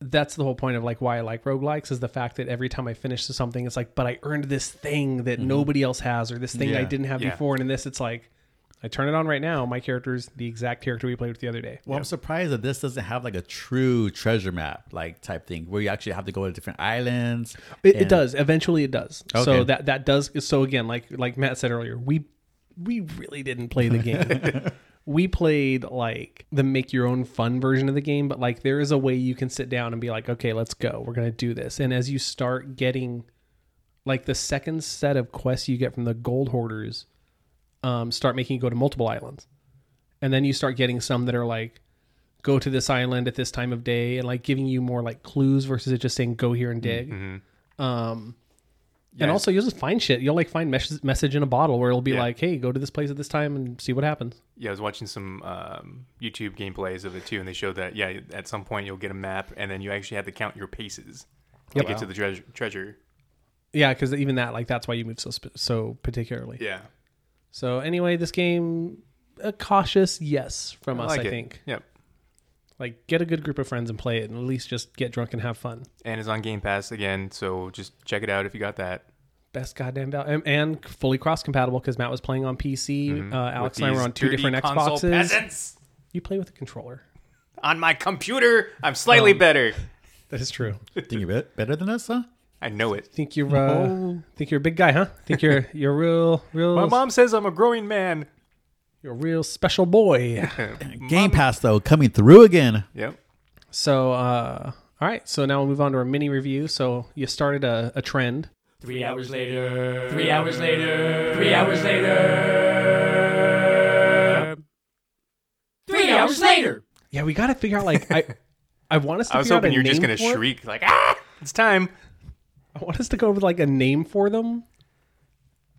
that's the whole point of like why I like roguelikes is the fact that every time I finish something, it's like, but I earned this thing that nobody else has, or this thing I didn't have Yeah. before. And in this, it's like, I turn it on right now. My character is the exact character we played with the other day. Well, I'm surprised that this doesn't have like a true treasure map like type thing where you actually have to go to different islands. It, it does. Eventually, it does. So that that does. So again, like like Matt said earlier, we we really didn't play the game. we played like the make your own fun version of the game, but like there is a way you can sit down and be like, okay, let's go. We're gonna do this. And as you start getting like the second set of quests you get from the gold hoarders, um, start making you go to multiple islands, and then you start getting some that are like go to this island at this time of day and like giving you more like clues versus it just saying go here and dig. Um, and also you'll just find shit. You'll like find mes- message in a bottle where it'll be Yeah. like, hey, go to this place at this time and see what happens. Yeah, I was watching some um, YouTube gameplays of it too, and they showed that yeah, at some point you'll get a map, and then you actually have to count your paces to Yep. get to the treasure. Treasure. Yeah, because even that like that's why you move so sp- so particularly. Yeah, So anyway, this game a cautious yes from I us. like I it. think Yep, like get a good group of friends and play it, and at least just get drunk and have fun. and it's on Game Pass again, so just check it out if you got that. Best goddamn val- and, and fully cross compatible because Matt was playing on PC. Uh, Alex With and I were on two different console Xboxes. peasants. You play with a controller. On my computer, I'm slightly Um, better. That is true. Think you're better than us, huh? I know it. Think you're uh, think you're a big guy, huh? Think you're you're real real My mom says I'm a growing man. you're a real special boy. Game Pass though coming through again. Yep. So uh all right, so now we'll move on to our mini review. So you started a, a trend. Three hours later. Three hours later. Three hours later. Three hours later. Yeah, we got to figure out like I I want us to I was figure out hoping a you're just gonna shriek like ah, it's time. I want us to go with like a name for them.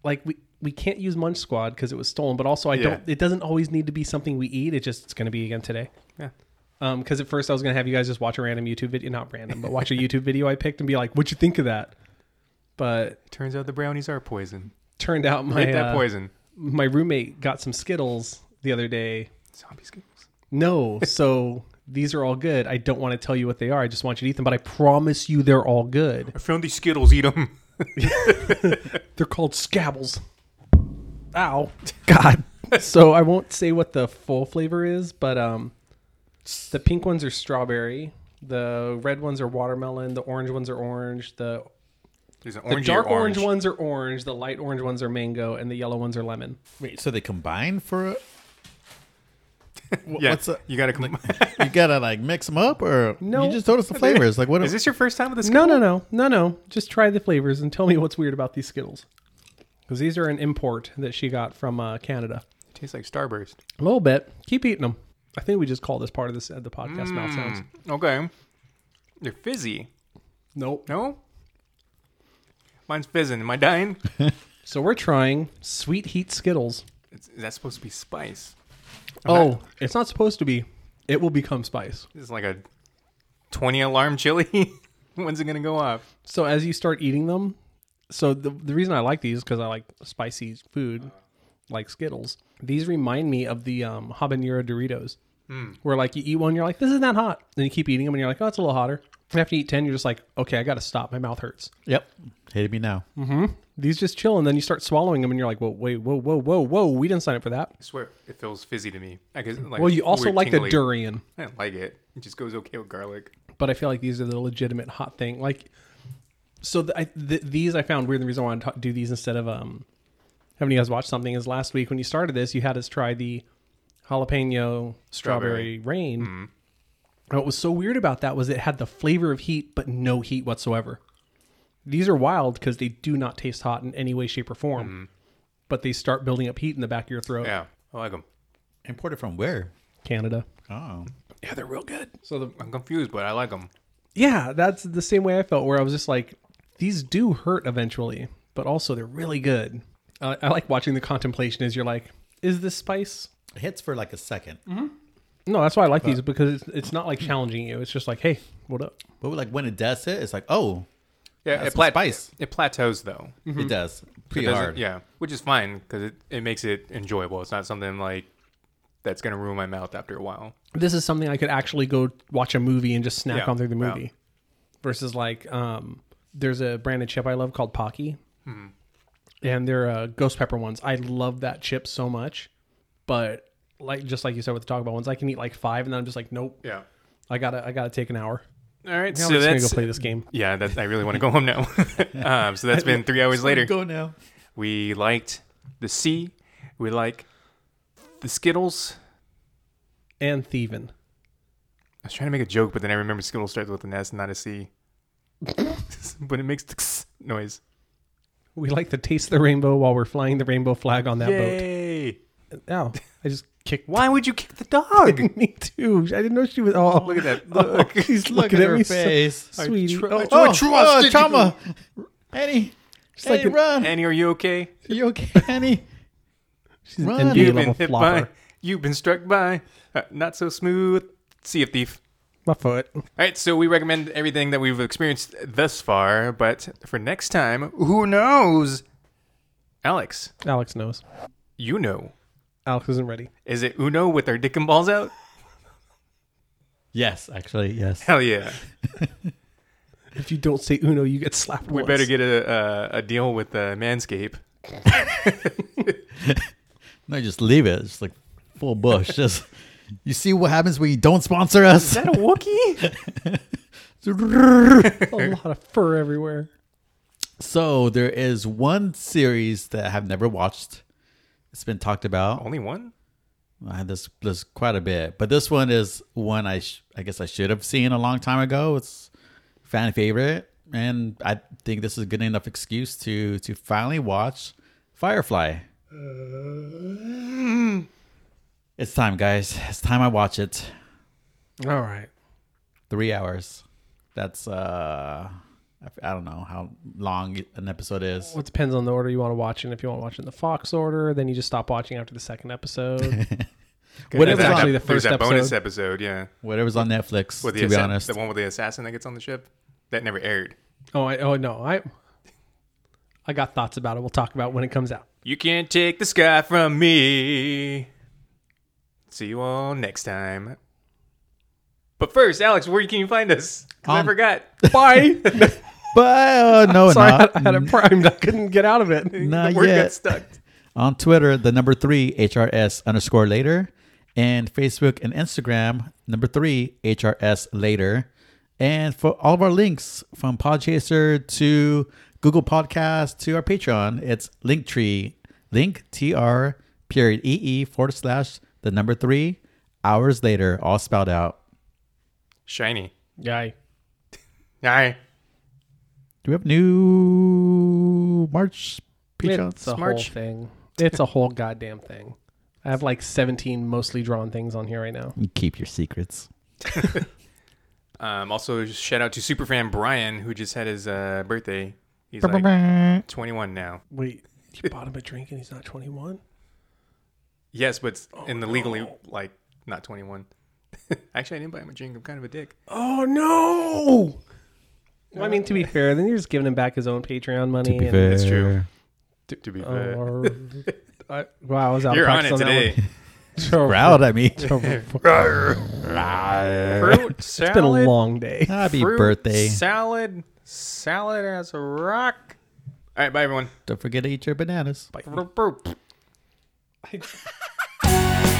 Like we we can't use Munch Squad because it was stolen, but also I Yeah. don't. It doesn't always need to be something we eat. It just it's going to be again today. Yeah. Um, because at first I was going to have you guys just watch a random YouTube video, not random, but watch a YouTube video I picked and be like, "What'd you think of that?" But Turns out the brownies are poison. turned out my Hit that uh, poison. my roommate got some Skittles the other day. Zombie skittles. No, so these are all good. I don't want to tell you what they are. I just want you to eat them, but I promise you they're all good. I found these skittles. Eat them. They're called scabbles. Ow. God. so I won't say what the full flavor is, but um the pink ones are strawberry, the red ones are watermelon, the orange ones are orange, the There's an the orange dark orange. orange. ones are orange, the light orange ones are mango, and the yellow ones are lemon. Wait, so they combine for? A, Wh- Yeah, What's a, you gotta come. you gotta like mix them up, or No. You just told us the flavors. Like what? Is this your first time with this? No, no, no, no, no. Just try the flavors and tell me what's weird about these Skittles. Because these are an import that she got from uh, Canada. Tastes like Starburst. A little bit. Keep eating them. I think we just call this part of this uh, the podcast mouth sounds. Mm, okay. They're fizzy. Nope. No. Mine's fizzing. Am I dying? So we're trying sweet heat Skittles. It's, is that supposed to be spice? I'm Oh, not- it's not supposed to be. It will become spice. this is like a twenty alarm chili. When's it gonna go off? So as you start eating them, so the the reason I like these is because I like spicy food, like Skittles. These remind me of the um, habanero Doritos, where like you eat one, you're like, this isn't that hot. Then you keep eating them, and you're like, oh, it's a little hotter. And after you eat ten, you're just like, okay, I got to stop. My mouth hurts. Yep. Hated me now. These just chill, and then you start swallowing them, and you're like, whoa, wait, whoa, whoa, whoa, whoa. We didn't sign up for that. I swear it feels fizzy to me. I guess, like, Well, you also weird like the durian. I don't like it. It just goes okay with garlic. but I feel like these are the legitimate hot thing. Like, so the, I, th these I found weird. The reason why I want to do these instead of um, having you guys watch something is last week when you started this, you had us try the jalapeno strawberry, Strawberry. rain. Mm-hmm. And what was so weird about that was it had the flavor of heat, but no heat whatsoever. These are wild because they do not taste hot in any way, shape, or form. But they start building up heat in the back of your throat. Mm-hmm. Yeah, I like them. Imported from where? Canada. Oh, Yeah, they're real good. So the I'm confused, but I like them. yeah, that's the same way I felt. Where I was just like, these do hurt eventually, but also they're really good. I I like watching the contemplation as you're like, is this spice? it hits for like a 2nd No, that's why I like these because it's, it's not like challenging you. It's just like, hey, what up? But like when it does it, it's like oh, Yeah, That's it, some plat- spice. it plateaus though. Mm-hmm. it does pretty It doesn't- hard. Yeah, which is fine because it, it makes it enjoyable. It's not something like that's gonna ruin my mouth after a while. This is something I could actually go watch a movie and just snack Yeah, on through the yeah. movie. Versus like, um, there's a branded chip I love called Paqui, Hmm. and they're uh, ghost pepper ones. I love that chip so much, but like just like you said with the talk about ones, I can eat like five, and then I'm just like, nope, Yeah. I gotta I gotta take an hour. All right. I'm so just gonna go play this game. yeah. That I really want to go home now. um, so that's been three hours later. Go now. We liked the sea. We like the Skittles. And thieving. I was trying to make a joke, but then I remember Skittles starts with an S, not a C. but it makes the noise. We like to taste the rainbow while we're flying the rainbow flag on that boat. Yay! boat. Oh, I just kicked. Why would you kick the dog? me too. I didn't know she was. Oh, Look at that. Oh, Look. he's Look looking at at her me, so- face. sweetie. tr- oh, I Oh, trusted oh, trauma. Annie, She's Annie, like an- run. Annie, are you okay? Are you okay, Annie? she's an Run. NBA You've been hit flopper. by. You've been struck by. Uh, not so smooth. Sea of Thief. My foot. All right, so we recommend everything that we've experienced thus far, but for next time, who knows? Alex, Alex knows. you know. Alex isn't ready. Is it Uno with our dick and balls out? Yes, actually, yes. Hell yeah. If you don't say Uno, you get slapped. We once. better get a, a, a deal with uh, Manscape. No, just leave it. It's like full bush. just you see what happens when you don't sponsor us. Is that a Wookiee? a lot of fur everywhere. so there is one series that I have never watched. It's been talked about. Only one? I had this this quite a bit, but this one is one I sh- I guess I should have seen a long time ago. It's fan favorite, and I think this is a good enough excuse to to finally watch Firefly. It's time, guys. It's time I watch it. All right. Three hours. That's uh, I- I don't know how long an episode is. Well, it depends on the order you want to watch it. If you want to watch it in the Fox order, then you just stop watching after the second episode. Whatever's There's on- actually the first that bonus episode. episode, yeah. Whatever's on Netflix. With the to be assa- honest, the one with the assassin that gets on the ship. That never aired. oh, I, oh no, I I got thoughts about it. We'll talk about it when it comes out. You can't take the sky from me. See you all next time. But first, Alex, where can you find us? 'Cause I Um, forgot. Bye. But uh, no, Sorry, not I had it primed. I couldn't get out of it. not the word yet. got stuck. on Twitter, the number three HRS underscore later, and Facebook and Instagram, number three HRS later. And for all of our links from Podchaser to Google Podcast to our Patreon, it's Linktree, link tr period ee forward slash the number three hours later, all spelled out. Shiny. Guy. Aye. Do we have new March Patreons? It's a whole March. thing. It's a whole goddamn thing. I have like 17 mostly drawn things on here right now. You keep your secrets. Um, also, shout out to superfan Brian, who just had his uh, birthday. He's like 21 now. Wait, you bought him a drink and he's not 21? Yes, but in the legally, like, not 21. Actually, I didn't buy him a drink. I'm kind of a dick. Oh no! Well, I mean, to be fair, then you're just giving him back his own Patreon money. To be and- fair. It's true. To, to be oh, fair. Or, I, wow, I was out You're on it practice today. that. Proud at me. Fruit It's salad. been a long day. Happy fruit birthday. Salad. Salad as a rock. All right, bye, everyone. Don't forget to eat your bananas. Bye.